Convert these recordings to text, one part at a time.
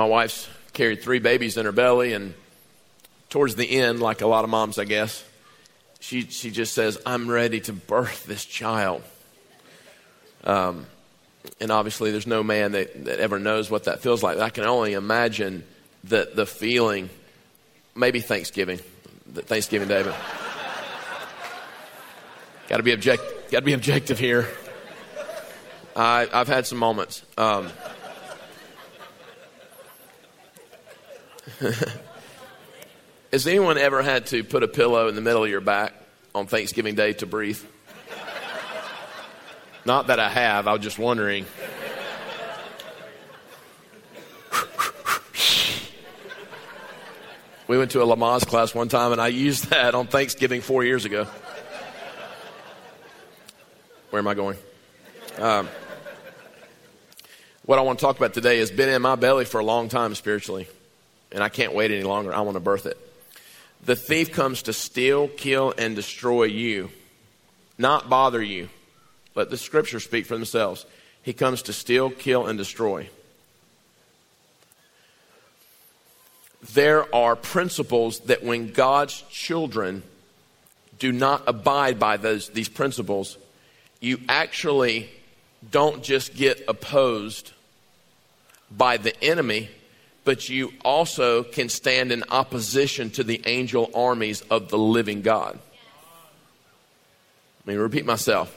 my wife's carried three babies in her belly, and towards the end, like a lot of moms, I guess, she, she just says, I'm ready to birth this child. Um, and obviously, there's no man that, that ever knows what that feels like. I can only imagine the, the feeling, maybe Thanksgiving, Thanksgiving Day, but got to be object, got to be objective here. I, I've had some moments. Um, Has anyone ever had to put a pillow in the middle of your back on Thanksgiving Day to breathe? Not that I have, I was just wondering. we went to a Lamaze class one time, and I used that on Thanksgiving four years ago. Where am I going? Um, what I want to talk about today has been in my belly for a long time spiritually, and I can't wait any longer. I want to birth it. The thief comes to steal, kill, and destroy you, not bother you. Let the scriptures speak for themselves. He comes to steal, kill, and destroy. There are principles that when God's children do not abide by those, these principles, you actually don't just get opposed by the enemy, but you also can stand in opposition to the angel armies of the living God. Let me repeat myself.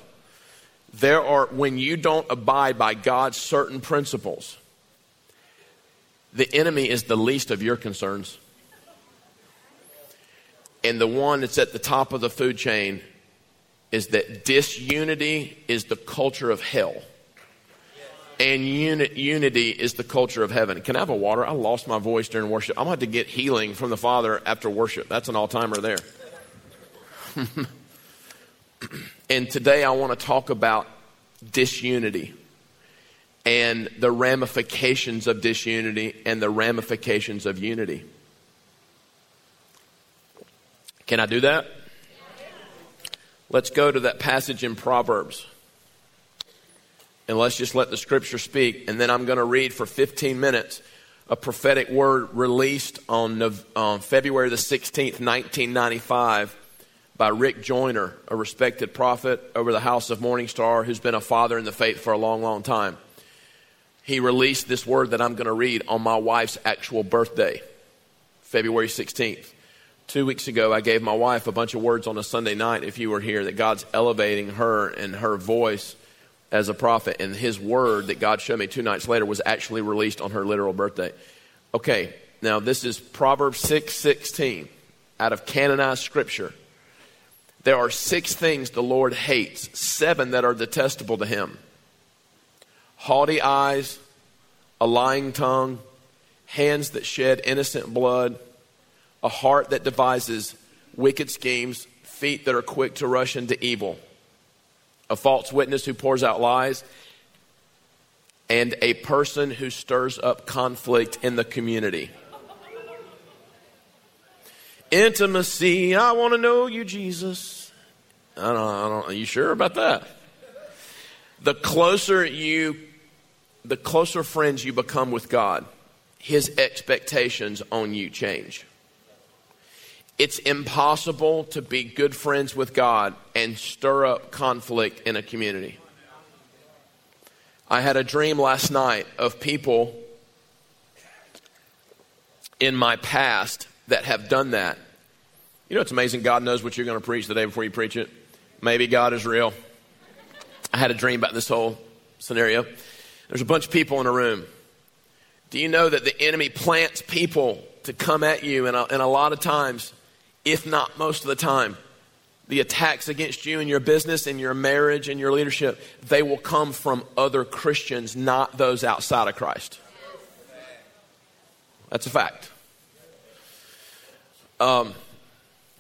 There are, when you don't abide by God's certain principles, the enemy is the least of your concerns. And the one that's at the top of the food chain is that disunity is the culture of hell and uni- unity is the culture of heaven. Can I have a water? I lost my voice during worship. I'm going to get healing from the Father after worship. That's an all timer there. and today I want to talk about disunity and the ramifications of disunity and the ramifications of unity. Can I do that? Let's go to that passage in Proverbs and let's just let the scripture speak. And then I'm going to read for 15 minutes a prophetic word released on, on February the 16th, 1995 by Rick Joyner, a respected prophet over the house of Morning Star who's been a father in the faith for a long, long time. He released this word that I'm going to read on my wife's actual birthday, February 16th. Two weeks ago, I gave my wife a bunch of words on a Sunday night, if you were here, that God's elevating her and her voice as a prophet, and his word that God showed me two nights later was actually released on her literal birthday. Okay, now this is Proverbs 6 16 out of canonized scripture. There are six things the Lord hates, seven that are detestable to him haughty eyes, a lying tongue, hands that shed innocent blood, a heart that devises wicked schemes, feet that are quick to rush into evil a false witness who pours out lies, and a person who stirs up conflict in the community. Intimacy, I want to know you, Jesus. I don't, I don't, are you sure about that? The closer you, the closer friends you become with God, His expectations on you change. It's impossible to be good friends with God and stir up conflict in a community. I had a dream last night of people in my past that have done that. You know, it's amazing. God knows what you're going to preach the day before you preach it. Maybe God is real. I had a dream about this whole scenario. There's a bunch of people in a room. Do you know that the enemy plants people to come at you? And a, and a lot of times, if not most of the time, the attacks against you and your business and your marriage and your leadership, they will come from other Christians, not those outside of Christ. That's a fact. Um,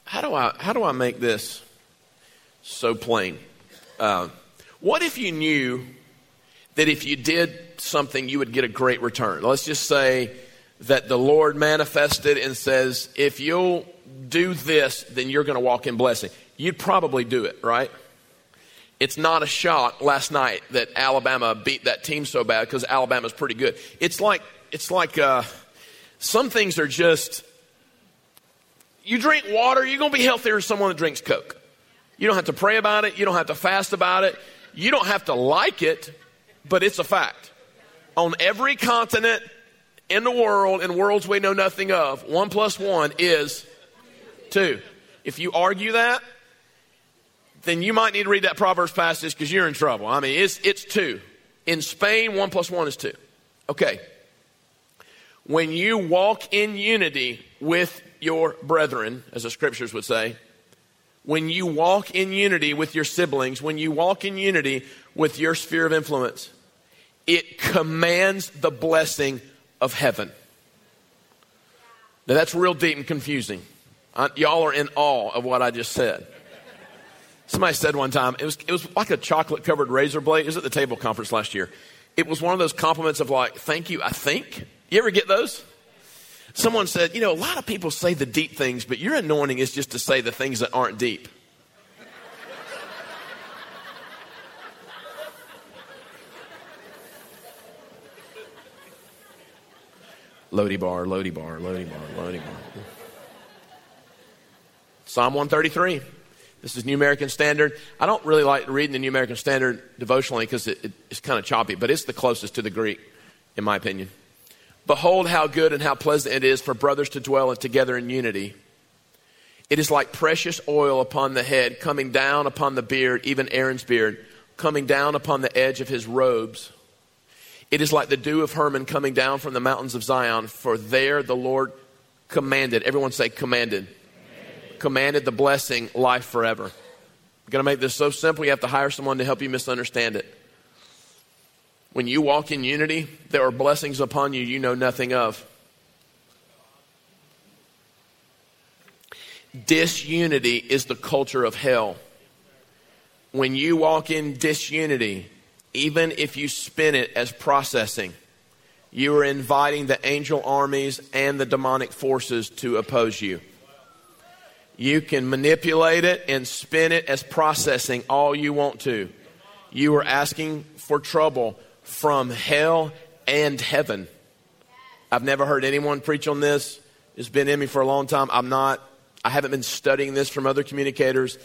how do I how do I make this so plain? Uh, what if you knew that if you did something, you would get a great return? Let's just say that the Lord manifested and says, if you'll do this, then you're going to walk in blessing. You'd probably do it, right? It's not a shock last night that Alabama beat that team so bad because Alabama's pretty good. It's like, it's like uh, some things are just, you drink water, you're going to be healthier than someone that drinks Coke. You don't have to pray about it, you don't have to fast about it, you don't have to like it, but it's a fact. On every continent in the world, in worlds we know nothing of, one plus one is two. If you argue that, then you might need to read that Proverbs passage because you're in trouble. I mean, it's, it's two. In Spain, one plus one is two. Okay. When you walk in unity with your brethren, as the scriptures would say, when you walk in unity with your siblings, when you walk in unity with your sphere of influence, it commands the blessing of heaven. Now that's real deep and confusing. I, y'all are in awe of what I just said. Somebody said one time, it was, it was like a chocolate covered razor blade. It was at the table conference last year. It was one of those compliments of like, thank you, I think. You ever get those? Someone said, you know, a lot of people say the deep things, but your anointing is just to say the things that aren't deep. Lo Debar, Lo Debar, Lo Debar, Lo Debar. Psalm 133. This is New American Standard. I don't really like reading the New American Standard devotionally because it, it, it's kind of choppy, but it's the closest to the Greek, in my opinion. Behold, how good and how pleasant it is for brothers to dwell together in unity. It is like precious oil upon the head, coming down upon the beard, even Aaron's beard, coming down upon the edge of his robes. It is like the dew of Hermon coming down from the mountains of Zion, for there the Lord commanded. Everyone say, commanded commanded the blessing, life forever. I'm going to make this so simple, you have to hire someone to help you misunderstand it. When you walk in unity, there are blessings upon you you know nothing of. Disunity is the culture of hell. When you walk in disunity, even if you spin it as processing, you are inviting the angel armies and the demonic forces to oppose you. You can manipulate it and spin it as processing all you want to. You are asking for trouble from hell and heaven. I've never heard anyone preach on this. It's been in me for a long time. I'm not, I haven't been studying this from other communicators.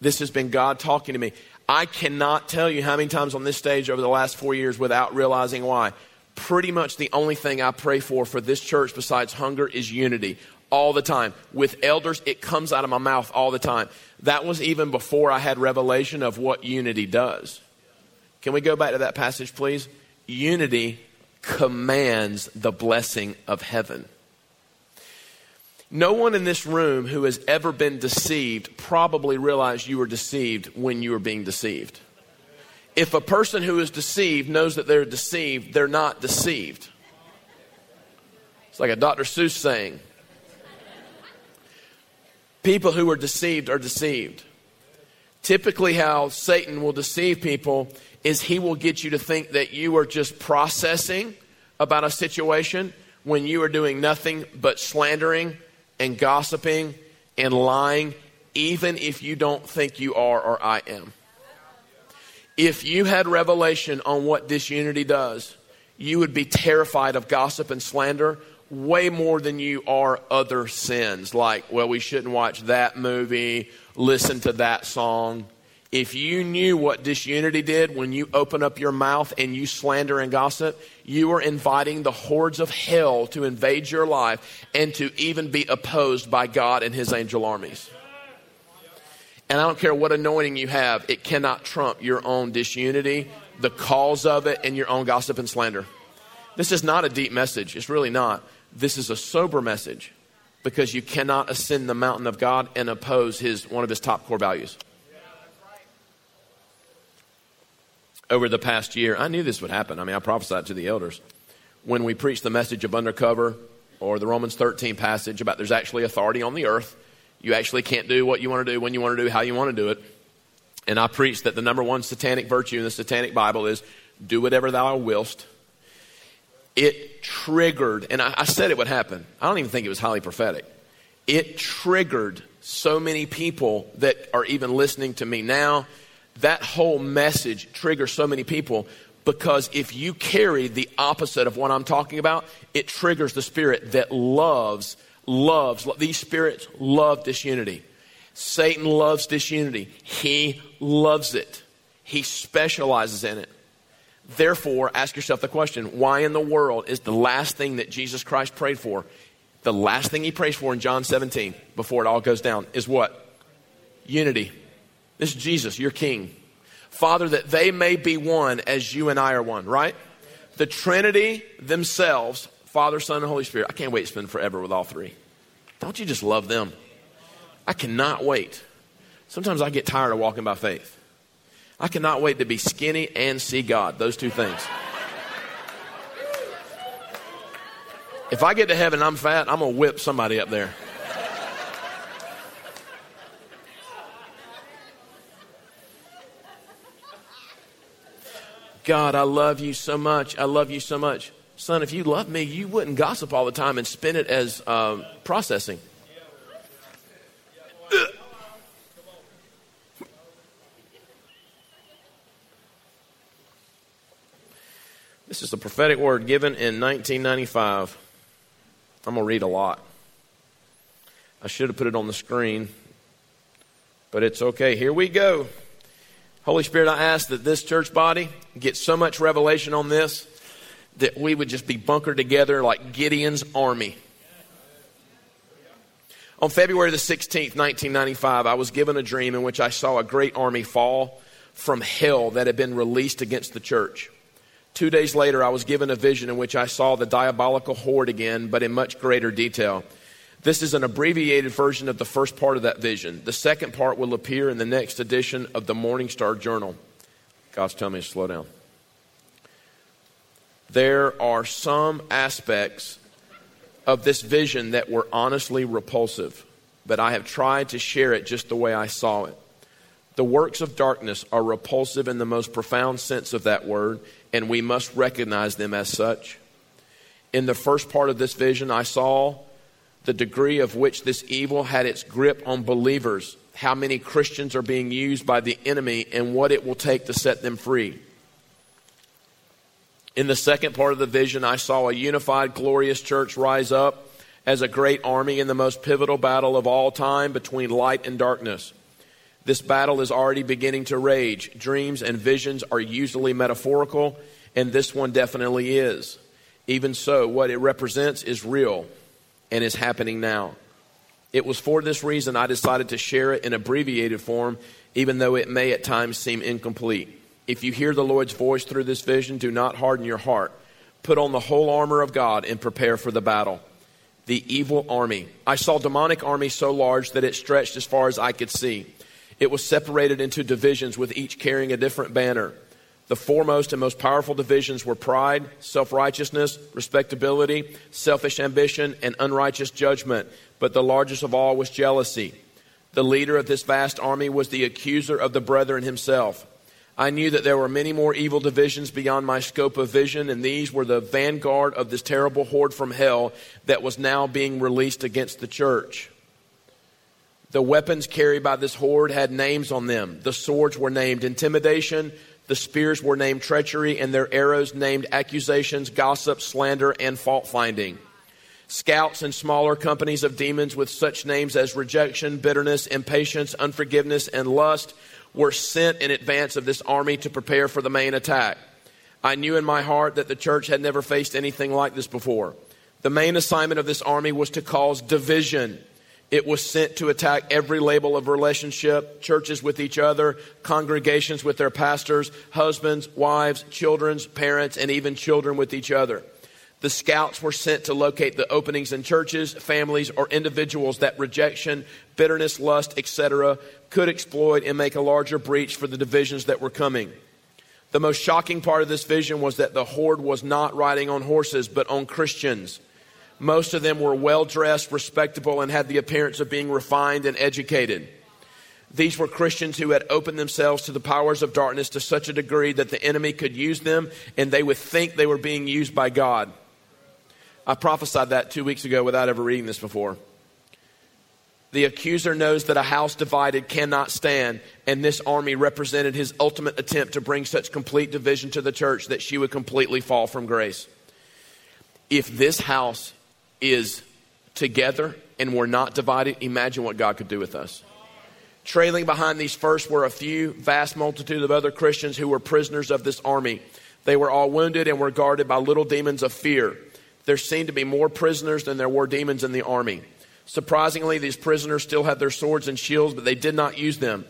This has been God talking to me. I cannot tell you how many times on this stage over the last four years without realizing why. Pretty much the only thing I pray for for this church besides hunger is unity all the time. With elders, it comes out of my mouth all the time. That was even before I had revelation of what unity does. Can we go back to that passage, please? Unity commands the blessing of heaven. No one in this room who has ever been deceived probably realized you were deceived when you were being deceived. If a person who is deceived knows that they're deceived, they're not deceived. It's like a Dr. Seuss saying People who are deceived are deceived. Typically, how Satan will deceive people is he will get you to think that you are just processing about a situation when you are doing nothing but slandering and gossiping and lying, even if you don't think you are or I am. If you had revelation on what disunity does, you would be terrified of gossip and slander way more than you are other sins, like, well, we shouldn't watch that movie, listen to that song. If you knew what disunity did when you open up your mouth and you slander and gossip, you are inviting the hordes of hell to invade your life and to even be opposed by God and his angel armies. And I don't care what anointing you have, it cannot trump your own disunity, the cause of it, and your own gossip and slander. This is not a deep message. It's really not. This is a sober message because you cannot ascend the mountain of God and oppose his, one of his top core values. Over the past year, I knew this would happen. I mean, I prophesied to the elders. When we preached the message of undercover or the Romans 13 passage about there's actually authority on the earth, you actually can't do what you want to do when you want to do, how you want to do it. And I preached that the number one satanic virtue in the satanic Bible is do whatever thou willst it triggered, and I, I said it would happen. I don't even think it was highly prophetic. It triggered so many people that are even listening to me now that whole message triggers so many people because if you carry the opposite of what I'm talking about, it triggers the spirit that loves, loves, these spirits love disunity. Satan loves disunity. He loves it. He specializes in it. Therefore, ask yourself the question why in the world is the last thing that Jesus Christ prayed for, the last thing he prays for in John 17 before it all goes down, is what? Unity. This is Jesus, your King. Father, that they may be one as you and I are one, right? The Trinity themselves, Father, Son, and Holy Spirit. I can't wait to spend forever with all three. Don't you just love them? I cannot wait. Sometimes I get tired of walking by faith. I cannot wait to be skinny and see God, those two things. If I get to heaven I'm fat, I'm going to whip somebody up there. God, I love you so much. I love you so much. Son, if you love me, you wouldn't gossip all the time and spin it as uh, processing. This is a prophetic word given in 1995. I'm going to read a lot. I should have put it on the screen, but it's okay. Here we go. Holy Spirit, I ask that this church body get so much revelation on this that we would just be bunkered together like Gideon's army. On February the 16th, 1995, I was given a dream in which I saw a great army fall from hell that had been released against the church. Two days later, I was given a vision in which I saw the diabolical horde again, but in much greater detail. This is an abbreviated version of the first part of that vision. The second part will appear in the next edition of the Morning Star Journal. God's telling me to slow down. There are some aspects of this vision that were honestly repulsive, but I have tried to share it just the way I saw it. The works of darkness are repulsive in the most profound sense of that word, and we must recognize them as such. In the first part of this vision, I saw the degree of which this evil had its grip on believers, how many Christians are being used by the enemy, and what it will take to set them free. In the second part of the vision, I saw a unified, glorious church rise up as a great army in the most pivotal battle of all time between light and darkness. This battle is already beginning to rage. Dreams and visions are usually metaphorical, and this one definitely is. Even so, what it represents is real and is happening now. It was for this reason I decided to share it in abbreviated form, even though it may at times seem incomplete. If you hear the Lord's voice through this vision, do not harden your heart. Put on the whole armor of God and prepare for the battle. The evil army. I saw demonic army so large that it stretched as far as I could see. It was separated into divisions with each carrying a different banner. The foremost and most powerful divisions were pride, self righteousness, respectability, selfish ambition, and unrighteous judgment. But the largest of all was jealousy. The leader of this vast army was the accuser of the brethren himself. I knew that there were many more evil divisions beyond my scope of vision, and these were the vanguard of this terrible horde from hell that was now being released against the church. The weapons carried by this horde had names on them. The swords were named intimidation, the spears were named treachery, and their arrows named accusations, gossip, slander, and fault finding. Scouts and smaller companies of demons with such names as rejection, bitterness, impatience, unforgiveness, and lust were sent in advance of this army to prepare for the main attack. I knew in my heart that the church had never faced anything like this before. The main assignment of this army was to cause division it was sent to attack every label of relationship, churches with each other, congregations with their pastors, husbands, wives, children's parents, and even children with each other. The scouts were sent to locate the openings in churches, families, or individuals that rejection, bitterness, lust, etc., could exploit and make a larger breach for the divisions that were coming. The most shocking part of this vision was that the horde was not riding on horses, but on Christians. Most of them were well dressed, respectable, and had the appearance of being refined and educated. These were Christians who had opened themselves to the powers of darkness to such a degree that the enemy could use them and they would think they were being used by God. I prophesied that two weeks ago without ever reading this before. The accuser knows that a house divided cannot stand, and this army represented his ultimate attempt to bring such complete division to the church that she would completely fall from grace. If this house is together and we're not divided, imagine what God could do with us. Trailing behind these first were a few vast multitude of other Christians who were prisoners of this army. They were all wounded and were guarded by little demons of fear. There seemed to be more prisoners than there were demons in the army. Surprisingly, these prisoners still had their swords and shields, but they did not use them.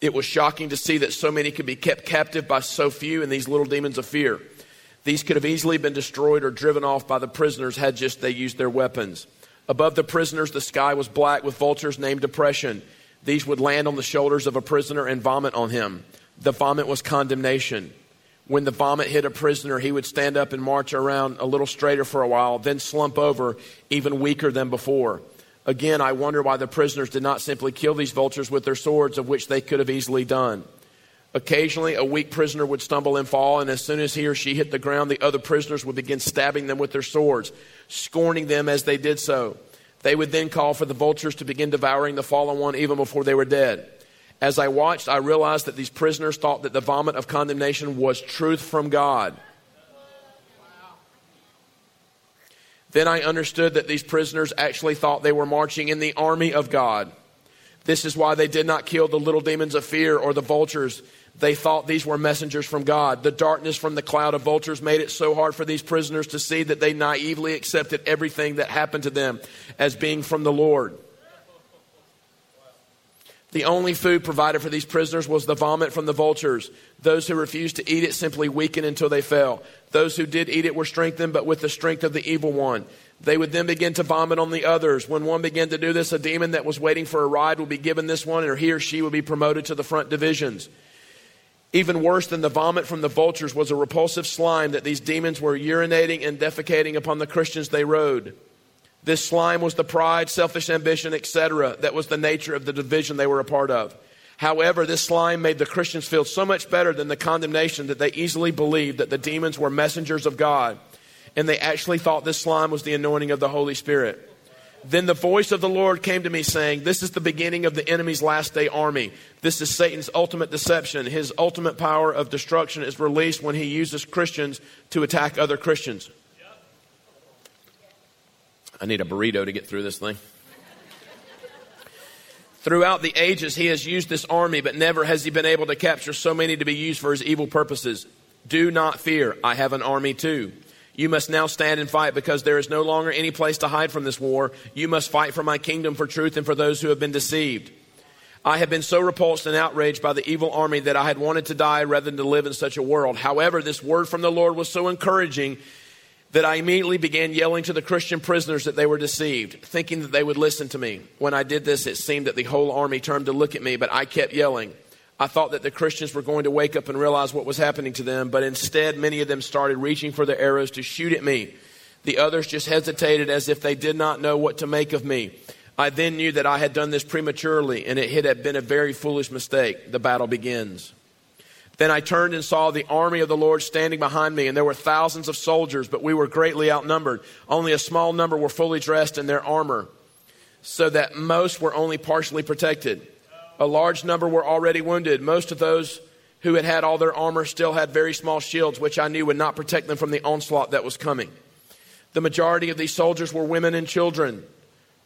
It was shocking to see that so many could be kept captive by so few and these little demons of fear. These could have easily been destroyed or driven off by the prisoners had just they used their weapons. Above the prisoners, the sky was black with vultures named Depression. These would land on the shoulders of a prisoner and vomit on him. The vomit was condemnation. When the vomit hit a prisoner, he would stand up and march around a little straighter for a while, then slump over, even weaker than before. Again, I wonder why the prisoners did not simply kill these vultures with their swords, of which they could have easily done. Occasionally, a weak prisoner would stumble and fall, and as soon as he or she hit the ground, the other prisoners would begin stabbing them with their swords, scorning them as they did so. They would then call for the vultures to begin devouring the fallen one even before they were dead. As I watched, I realized that these prisoners thought that the vomit of condemnation was truth from God. Then I understood that these prisoners actually thought they were marching in the army of God. This is why they did not kill the little demons of fear or the vultures. They thought these were messengers from God. The darkness from the cloud of vultures made it so hard for these prisoners to see that they naively accepted everything that happened to them as being from the Lord. The only food provided for these prisoners was the vomit from the vultures. Those who refused to eat it simply weakened until they fell. Those who did eat it were strengthened, but with the strength of the evil one. They would then begin to vomit on the others. When one began to do this, a demon that was waiting for a ride would be given this one, or he or she would be promoted to the front divisions. Even worse than the vomit from the vultures was a repulsive slime that these demons were urinating and defecating upon the Christians they rode. This slime was the pride, selfish ambition, etc. That was the nature of the division they were a part of. However, this slime made the Christians feel so much better than the condemnation that they easily believed that the demons were messengers of God. And they actually thought this slime was the anointing of the Holy Spirit. Then the voice of the Lord came to me saying, This is the beginning of the enemy's last day army. This is Satan's ultimate deception. His ultimate power of destruction is released when he uses Christians to attack other Christians. I need a burrito to get through this thing. Throughout the ages, he has used this army, but never has he been able to capture so many to be used for his evil purposes. Do not fear. I have an army too. You must now stand and fight because there is no longer any place to hide from this war. You must fight for my kingdom, for truth, and for those who have been deceived. I have been so repulsed and outraged by the evil army that I had wanted to die rather than to live in such a world. However, this word from the Lord was so encouraging that I immediately began yelling to the Christian prisoners that they were deceived, thinking that they would listen to me. When I did this, it seemed that the whole army turned to look at me, but I kept yelling. I thought that the Christians were going to wake up and realize what was happening to them, but instead, many of them started reaching for their arrows to shoot at me. The others just hesitated as if they did not know what to make of me. I then knew that I had done this prematurely, and it had been a very foolish mistake. The battle begins. Then I turned and saw the army of the Lord standing behind me, and there were thousands of soldiers, but we were greatly outnumbered. Only a small number were fully dressed in their armor, so that most were only partially protected. A large number were already wounded. Most of those who had had all their armor still had very small shields, which I knew would not protect them from the onslaught that was coming. The majority of these soldiers were women and children.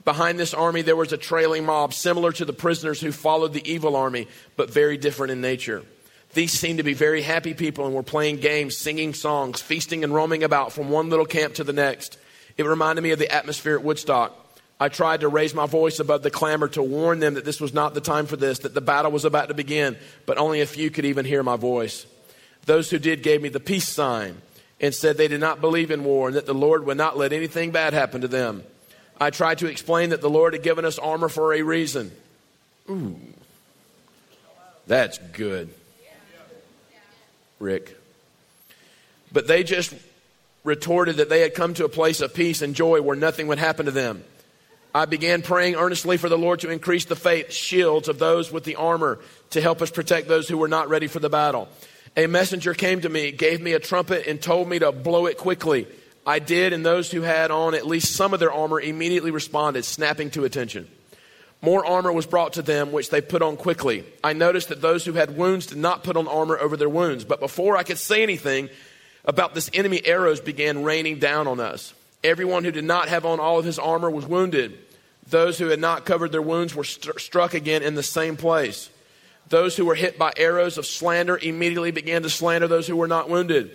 Behind this army, there was a trailing mob, similar to the prisoners who followed the evil army, but very different in nature. These seemed to be very happy people and were playing games, singing songs, feasting and roaming about from one little camp to the next. It reminded me of the atmosphere at Woodstock. I tried to raise my voice above the clamor to warn them that this was not the time for this, that the battle was about to begin, but only a few could even hear my voice. Those who did gave me the peace sign and said they did not believe in war and that the Lord would not let anything bad happen to them. I tried to explain that the Lord had given us armor for a reason. Ooh, that's good. Rick. But they just retorted that they had come to a place of peace and joy where nothing would happen to them. I began praying earnestly for the Lord to increase the faith shields of those with the armor to help us protect those who were not ready for the battle. A messenger came to me, gave me a trumpet, and told me to blow it quickly. I did, and those who had on at least some of their armor immediately responded, snapping to attention. More armor was brought to them, which they put on quickly. I noticed that those who had wounds did not put on armor over their wounds. But before I could say anything about this, enemy arrows began raining down on us. Everyone who did not have on all of his armor was wounded. Those who had not covered their wounds were st- struck again in the same place. Those who were hit by arrows of slander immediately began to slander those who were not wounded.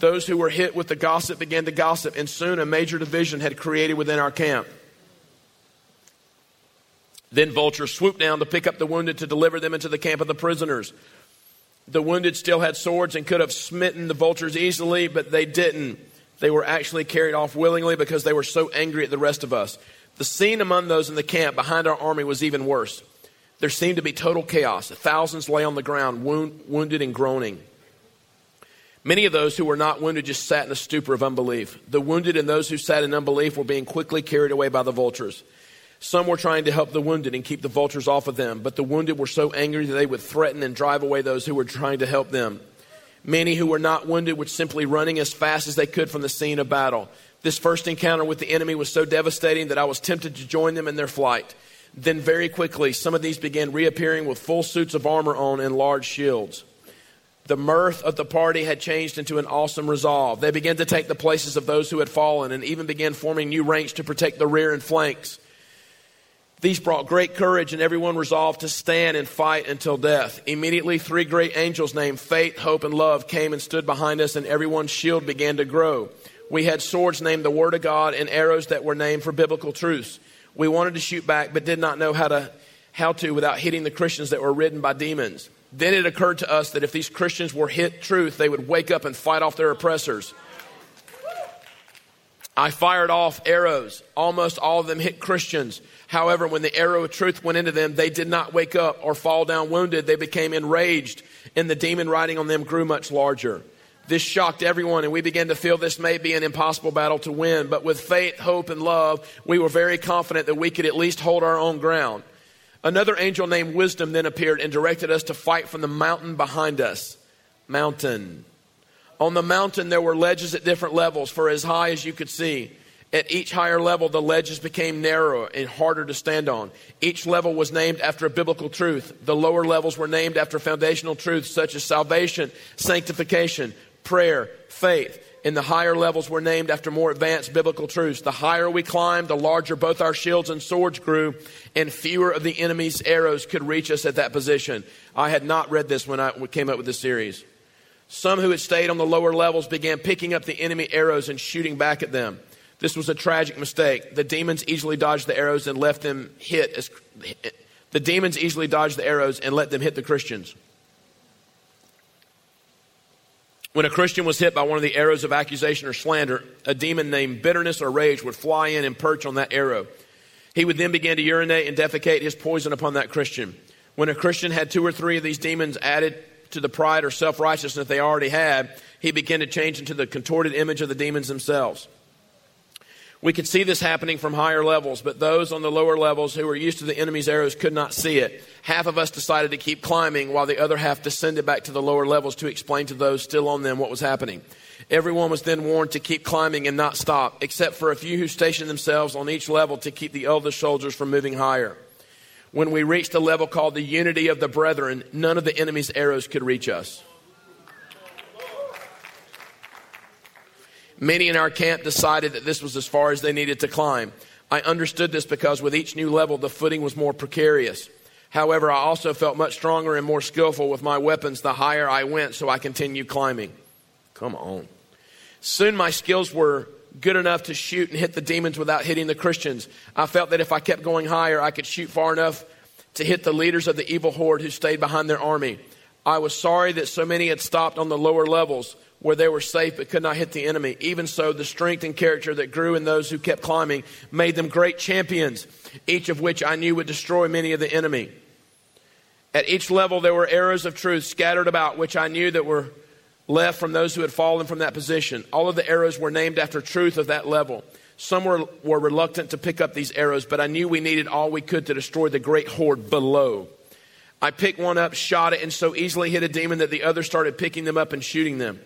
Those who were hit with the gossip began to gossip, and soon a major division had created within our camp. Then vultures swooped down to pick up the wounded to deliver them into the camp of the prisoners. The wounded still had swords and could have smitten the vultures easily, but they didn't. They were actually carried off willingly because they were so angry at the rest of us. The scene among those in the camp behind our army was even worse. There seemed to be total chaos. Thousands lay on the ground, wound, wounded and groaning. Many of those who were not wounded just sat in a stupor of unbelief. The wounded and those who sat in unbelief were being quickly carried away by the vultures. Some were trying to help the wounded and keep the vultures off of them, but the wounded were so angry that they would threaten and drive away those who were trying to help them. Many who were not wounded were simply running as fast as they could from the scene of battle. This first encounter with the enemy was so devastating that I was tempted to join them in their flight. Then, very quickly, some of these began reappearing with full suits of armor on and large shields. The mirth of the party had changed into an awesome resolve. They began to take the places of those who had fallen and even began forming new ranks to protect the rear and flanks. These brought great courage, and everyone resolved to stand and fight until death. Immediately, three great angels named Faith, Hope, and Love came and stood behind us, and everyone's shield began to grow. We had swords named the Word of God and arrows that were named for biblical truths. We wanted to shoot back, but did not know how to, how to without hitting the Christians that were ridden by demons. Then it occurred to us that if these Christians were hit truth, they would wake up and fight off their oppressors. I fired off arrows. Almost all of them hit Christians. However, when the arrow of truth went into them, they did not wake up or fall down wounded. They became enraged, and the demon riding on them grew much larger. This shocked everyone, and we began to feel this may be an impossible battle to win. But with faith, hope, and love, we were very confident that we could at least hold our own ground. Another angel named Wisdom then appeared and directed us to fight from the mountain behind us. Mountain. On the mountain, there were ledges at different levels for as high as you could see. At each higher level, the ledges became narrower and harder to stand on. Each level was named after a biblical truth. The lower levels were named after foundational truths such as salvation, sanctification, prayer, faith. In the higher levels were named after more advanced biblical truths. The higher we climbed, the larger both our shields and swords grew, and fewer of the enemy's arrows could reach us at that position. I had not read this when I came up with this series. Some who had stayed on the lower levels began picking up the enemy arrows and shooting back at them. This was a tragic mistake. The demons easily dodged the arrows and left them hit as the demons easily dodged the arrows and let them hit the Christians. When a Christian was hit by one of the arrows of accusation or slander, a demon named bitterness or rage would fly in and perch on that arrow. He would then begin to urinate and defecate his poison upon that Christian. When a Christian had two or three of these demons added to the pride or self righteousness they already had, he began to change into the contorted image of the demons themselves. We could see this happening from higher levels, but those on the lower levels who were used to the enemy's arrows could not see it. Half of us decided to keep climbing while the other half descended back to the lower levels to explain to those still on them what was happening. Everyone was then warned to keep climbing and not stop, except for a few who stationed themselves on each level to keep the other soldiers from moving higher. When we reached a level called the unity of the brethren, none of the enemy's arrows could reach us. Many in our camp decided that this was as far as they needed to climb. I understood this because with each new level, the footing was more precarious. However, I also felt much stronger and more skillful with my weapons the higher I went, so I continued climbing. Come on. Soon my skills were good enough to shoot and hit the demons without hitting the Christians. I felt that if I kept going higher, I could shoot far enough to hit the leaders of the evil horde who stayed behind their army. I was sorry that so many had stopped on the lower levels where they were safe but could not hit the enemy. Even so, the strength and character that grew in those who kept climbing made them great champions, each of which I knew would destroy many of the enemy. At each level, there were arrows of truth scattered about, which I knew that were left from those who had fallen from that position. All of the arrows were named after truth of that level. Some were, were reluctant to pick up these arrows, but I knew we needed all we could to destroy the great horde below. I picked one up, shot it, and so easily hit a demon that the others started picking them up and shooting them.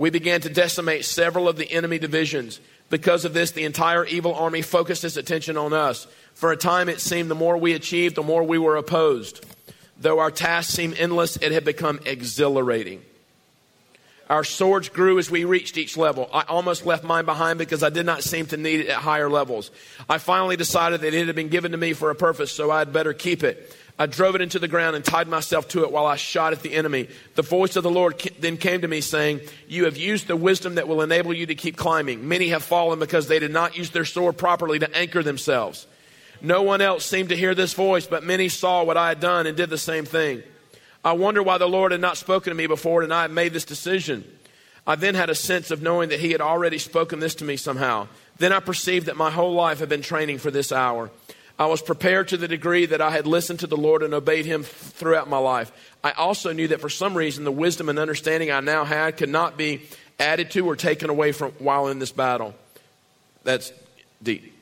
We began to decimate several of the enemy divisions. Because of this, the entire evil army focused its attention on us. For a time, it seemed the more we achieved, the more we were opposed. Though our tasks seemed endless, it had become exhilarating. Our swords grew as we reached each level. I almost left mine behind because I did not seem to need it at higher levels. I finally decided that it had been given to me for a purpose, so I'd better keep it. I drove it into the ground and tied myself to it while I shot at the enemy. The voice of the Lord then came to me saying, You have used the wisdom that will enable you to keep climbing. Many have fallen because they did not use their sword properly to anchor themselves. No one else seemed to hear this voice, but many saw what I had done and did the same thing. I wonder why the Lord had not spoken to me before and I had made this decision. I then had a sense of knowing that He had already spoken this to me somehow. Then I perceived that my whole life had been training for this hour. I was prepared to the degree that I had listened to the Lord and obeyed Him throughout my life. I also knew that for some reason the wisdom and understanding I now had could not be added to or taken away from while in this battle. That's deep.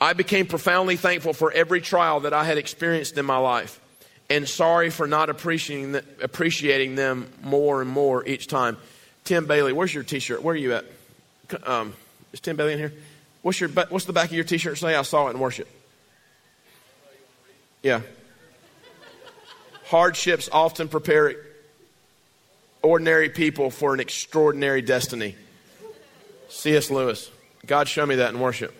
I became profoundly thankful for every trial that I had experienced in my life and sorry for not appreciating, appreciating them more and more each time. Tim Bailey, where's your t shirt? Where are you at? Um, is Tim Bailey in here? What's, your, what's the back of your t shirt say? I saw it in worship. Yeah. Hardships often prepare ordinary people for an extraordinary destiny. C.S. Lewis. God show me that in worship.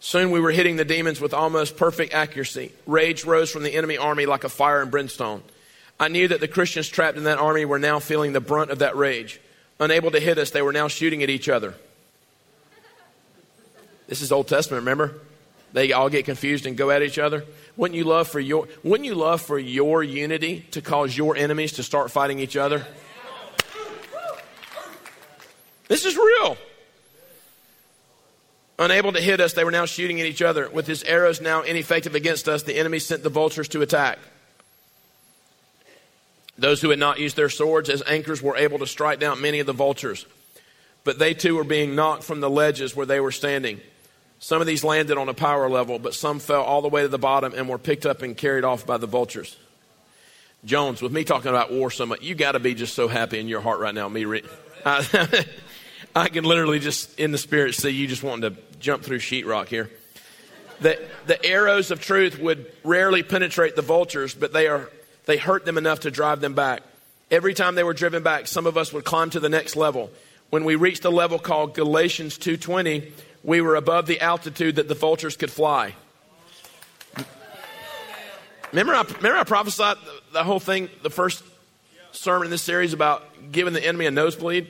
Soon we were hitting the demons with almost perfect accuracy. Rage rose from the enemy army like a fire and brimstone. I knew that the Christians trapped in that army were now feeling the brunt of that rage. Unable to hit us, they were now shooting at each other. This is Old Testament, remember? They all get confused and go at each other. Wouldn't you love for your wouldn't you love for your unity to cause your enemies to start fighting each other? This is real. Unable to hit us, they were now shooting at each other. With his arrows now ineffective against us, the enemy sent the vultures to attack. Those who had not used their swords as anchors were able to strike down many of the vultures, but they too were being knocked from the ledges where they were standing. Some of these landed on a power level, but some fell all the way to the bottom and were picked up and carried off by the vultures. Jones, with me talking about war so much, you got to be just so happy in your heart right now. Me, re- I, I can literally just in the spirit see you just wanting to jump through sheetrock here. The, the arrows of truth would rarely penetrate the vultures, but they, are, they hurt them enough to drive them back. Every time they were driven back, some of us would climb to the next level. When we reached a level called Galatians 2:20, we were above the altitude that the vultures could fly. Remember, I, remember I prophesied the, whole thing, the first sermon in this series about giving the enemy a nosebleed?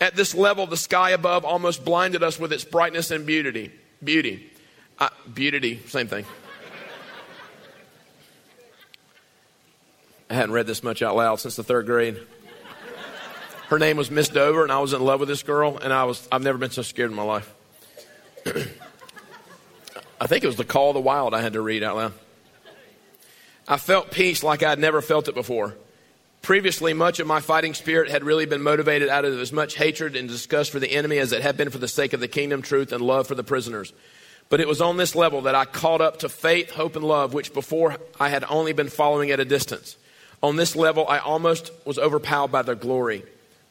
At this level, the sky above almost blinded us with its brightness and beauty. Beauty. Uh, beauty, same thing. I hadn't read this much out loud since the third grade. Her name was Miss Dover, and I was in love with this girl, and I was, I've never been so scared in my life. I think it was the Call of the Wild I had to read out loud. I felt peace like I'd never felt it before. Previously, much of my fighting spirit had really been motivated out of as much hatred and disgust for the enemy as it had been for the sake of the kingdom, truth, and love for the prisoners. But it was on this level that I caught up to faith, hope, and love, which before I had only been following at a distance. On this level, I almost was overpowered by their glory.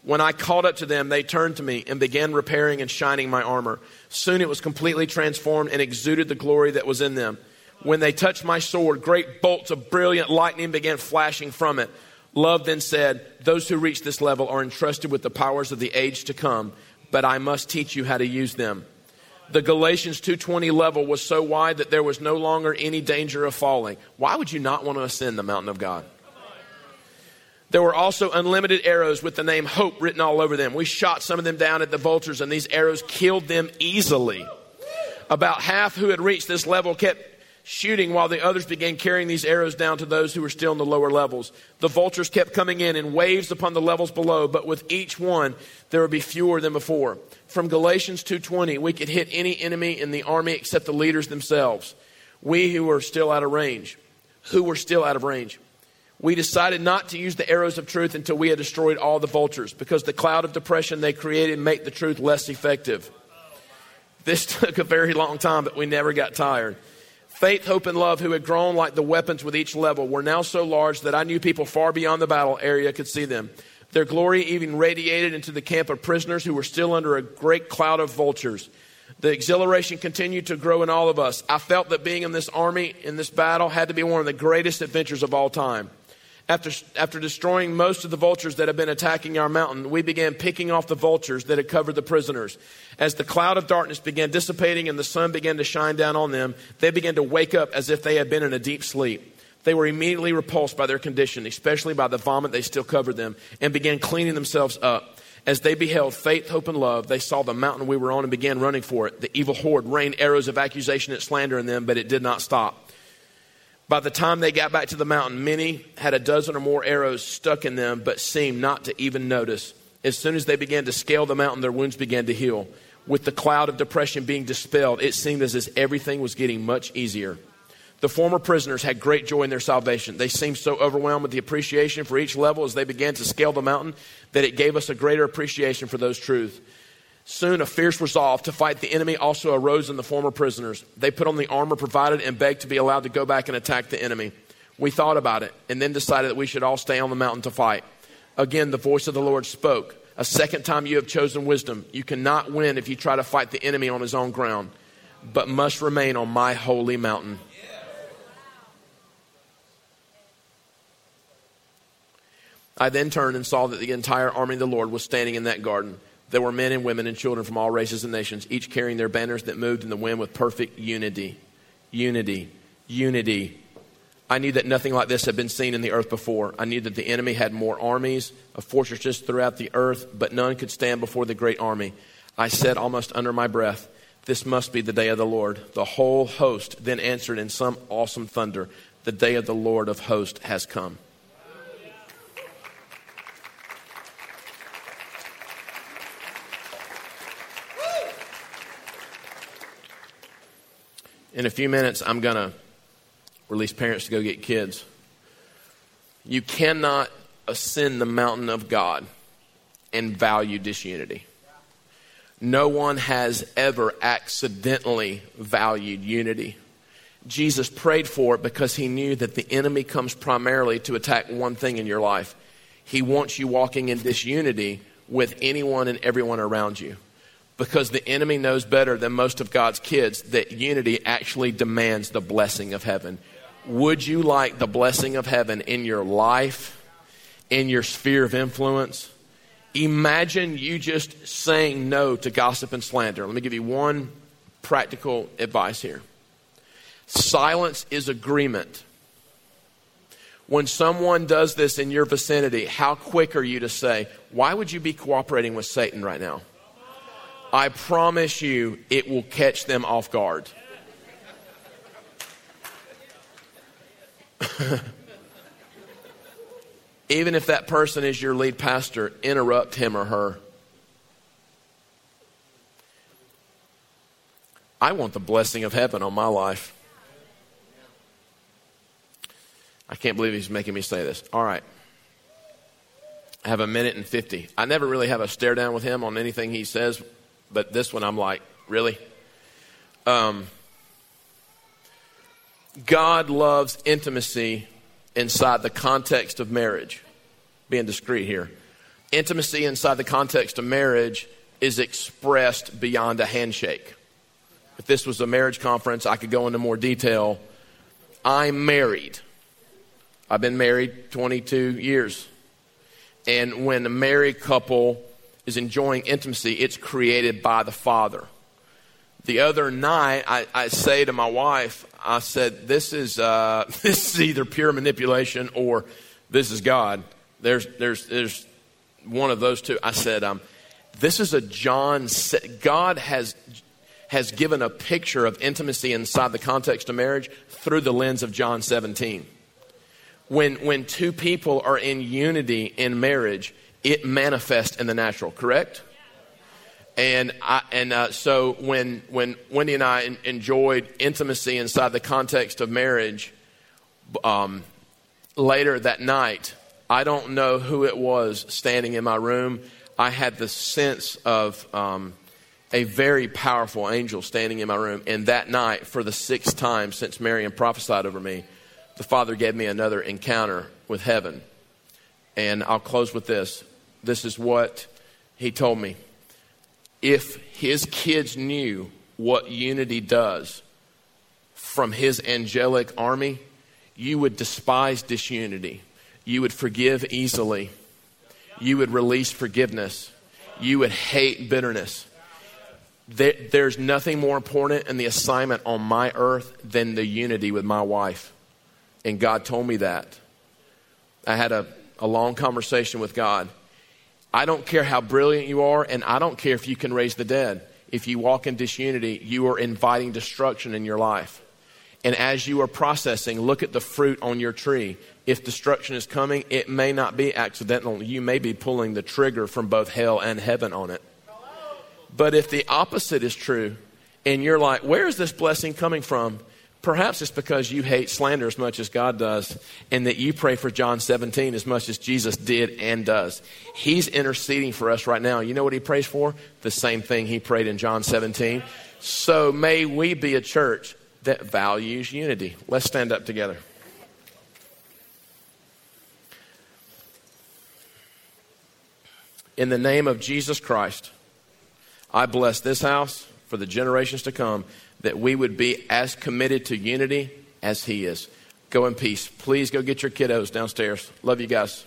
When I called up to them, they turned to me and began repairing and shining my armor. Soon it was completely transformed and exuded the glory that was in them. When they touched my sword, great bolts of brilliant lightning began flashing from it. Love then said, Those who reach this level are entrusted with the powers of the age to come, but I must teach you how to use them. The Galatians 2:20 level was so wide that there was no longer any danger of falling. Why would you not want to ascend the mountain of God? There were also unlimited arrows with the name hope written all over them. We shot some of them down at the vultures and these arrows killed them easily. About half who had reached this level kept shooting while the others began carrying these arrows down to those who were still in the lower levels. The vultures kept coming in in waves upon the levels below, but with each one there would be fewer than before. From Galatians 2:20, we could hit any enemy in the army except the leaders themselves. We who were still out of range, who were still out of range. We decided not to use the arrows of truth until we had destroyed all the vultures because the cloud of depression they created made the truth less effective. This took a very long time, but we never got tired. Faith, hope, and love, who had grown like the weapons with each level, were now so large that I knew people far beyond the battle area could see them. Their glory even radiated into the camp of prisoners who were still under a great cloud of vultures. The exhilaration continued to grow in all of us. I felt that being in this army, in this battle, had to be one of the greatest adventures of all time. After, after destroying most of the vultures that had been attacking our mountain, we began picking off the vultures that had covered the prisoners. As the cloud of darkness began dissipating and the sun began to shine down on them, they began to wake up as if they had been in a deep sleep. They were immediately repulsed by their condition, especially by the vomit they still covered them, and began cleaning themselves up. As they beheld faith, hope, and love, they saw the mountain we were on and began running for it. The evil horde rained arrows of accusation and slander in them, but it did not stop. By the time they got back to the mountain, many had a dozen or more arrows stuck in them, but seemed not to even notice. As soon as they began to scale the mountain, their wounds began to heal. With the cloud of depression being dispelled, it seemed as if everything was getting much easier. The former prisoners had great joy in their salvation. They seemed so overwhelmed with the appreciation for each level as they began to scale the mountain that it gave us a greater appreciation for those truths. Soon, a fierce resolve to fight the enemy also arose in the former prisoners. They put on the armor provided and begged to be allowed to go back and attack the enemy. We thought about it and then decided that we should all stay on the mountain to fight. Again, the voice of the Lord spoke. A second time you have chosen wisdom. You cannot win if you try to fight the enemy on his own ground, but must remain on my holy mountain. I then turned and saw that the entire army of the Lord was standing in that garden. There were men and women and children from all races and nations, each carrying their banners that moved in the wind with perfect unity. Unity. Unity. I knew that nothing like this had been seen in the earth before. I knew that the enemy had more armies of fortresses throughout the earth, but none could stand before the great army. I said almost under my breath, This must be the day of the Lord. The whole host then answered in some awesome thunder, The day of the Lord of hosts has come. In a few minutes, I'm going to release parents to go get kids. You cannot ascend the mountain of God and value disunity. No one has ever accidentally valued unity. Jesus prayed for it because he knew that the enemy comes primarily to attack one thing in your life. He wants you walking in disunity with anyone and everyone around you because the enemy knows better than most of God's kids that unity actually demands the blessing of heaven. Would you like the blessing of heaven in your life, in your sphere of influence? Imagine you just saying no to gossip and slander. Let me give you one practical advice here. Silence is agreement. When someone does this in your vicinity, how quick are you to say, Why would you be cooperating with Satan right now? I promise you it will catch them off guard. Even if that person is your lead pastor, interrupt him or her. I want the blessing of heaven on my life. I can't believe he's making me say this. All right. I have a minute and 50. I never really have a stare down with him on anything he says but this one I'm like, really? Um, God loves intimacy inside the context of marriage. Being discreet here. Intimacy inside the context of marriage is expressed beyond a handshake. If this was a marriage conference, I could go into more detail. I'm married. I've been married 22 years. And when a married couple is enjoying intimacy, it's created by the Father. The other night, I, I say to my wife, I said, "This is uh, this is either pure manipulation or this is God." There's there's there's one of those two. I said, um, "This is a John. God has has given a picture of intimacy inside the context of marriage through the lens of John 17." When when two people are in unity in marriage, it manifests in the natural, correct? And I, and uh, so when when Wendy and I in, enjoyed intimacy inside the context of marriage, um, later that night, I don't know who it was standing in my room. I had the sense of um, a very powerful angel standing in my room. And that night, for the sixth time since Marion prophesied over me, the Father gave me another encounter with heaven. And I'll close with this this is what he told me. If his kids knew what unity does from his angelic army, you would despise disunity. You would forgive easily. You would release forgiveness. You would hate bitterness. there's nothing more important in the assignment on my earth than the unity with my wife. And God told me that. I had a, a long conversation with God. I don't care how brilliant you are, and I don't care if you can raise the dead. If you walk in disunity, you are inviting destruction in your life. And as you are processing, look at the fruit on your tree. If destruction is coming, it may not be accidental. You may be pulling the trigger from both hell and heaven on it. But if the opposite is true, and you're like, where is this blessing coming from? Perhaps it's because you hate slander as much as God does, and that you pray for John 17 as much as Jesus did and does. He's interceding for us right now. You know what he prays for? The same thing he prayed in John 17. So may we be a church that values unity. Let's stand up together. In the name of Jesus Christ, I bless this house for the generations to come that we would be as committed to unity as He is. Go in peace. Please go get your kiddos downstairs. Love you guys.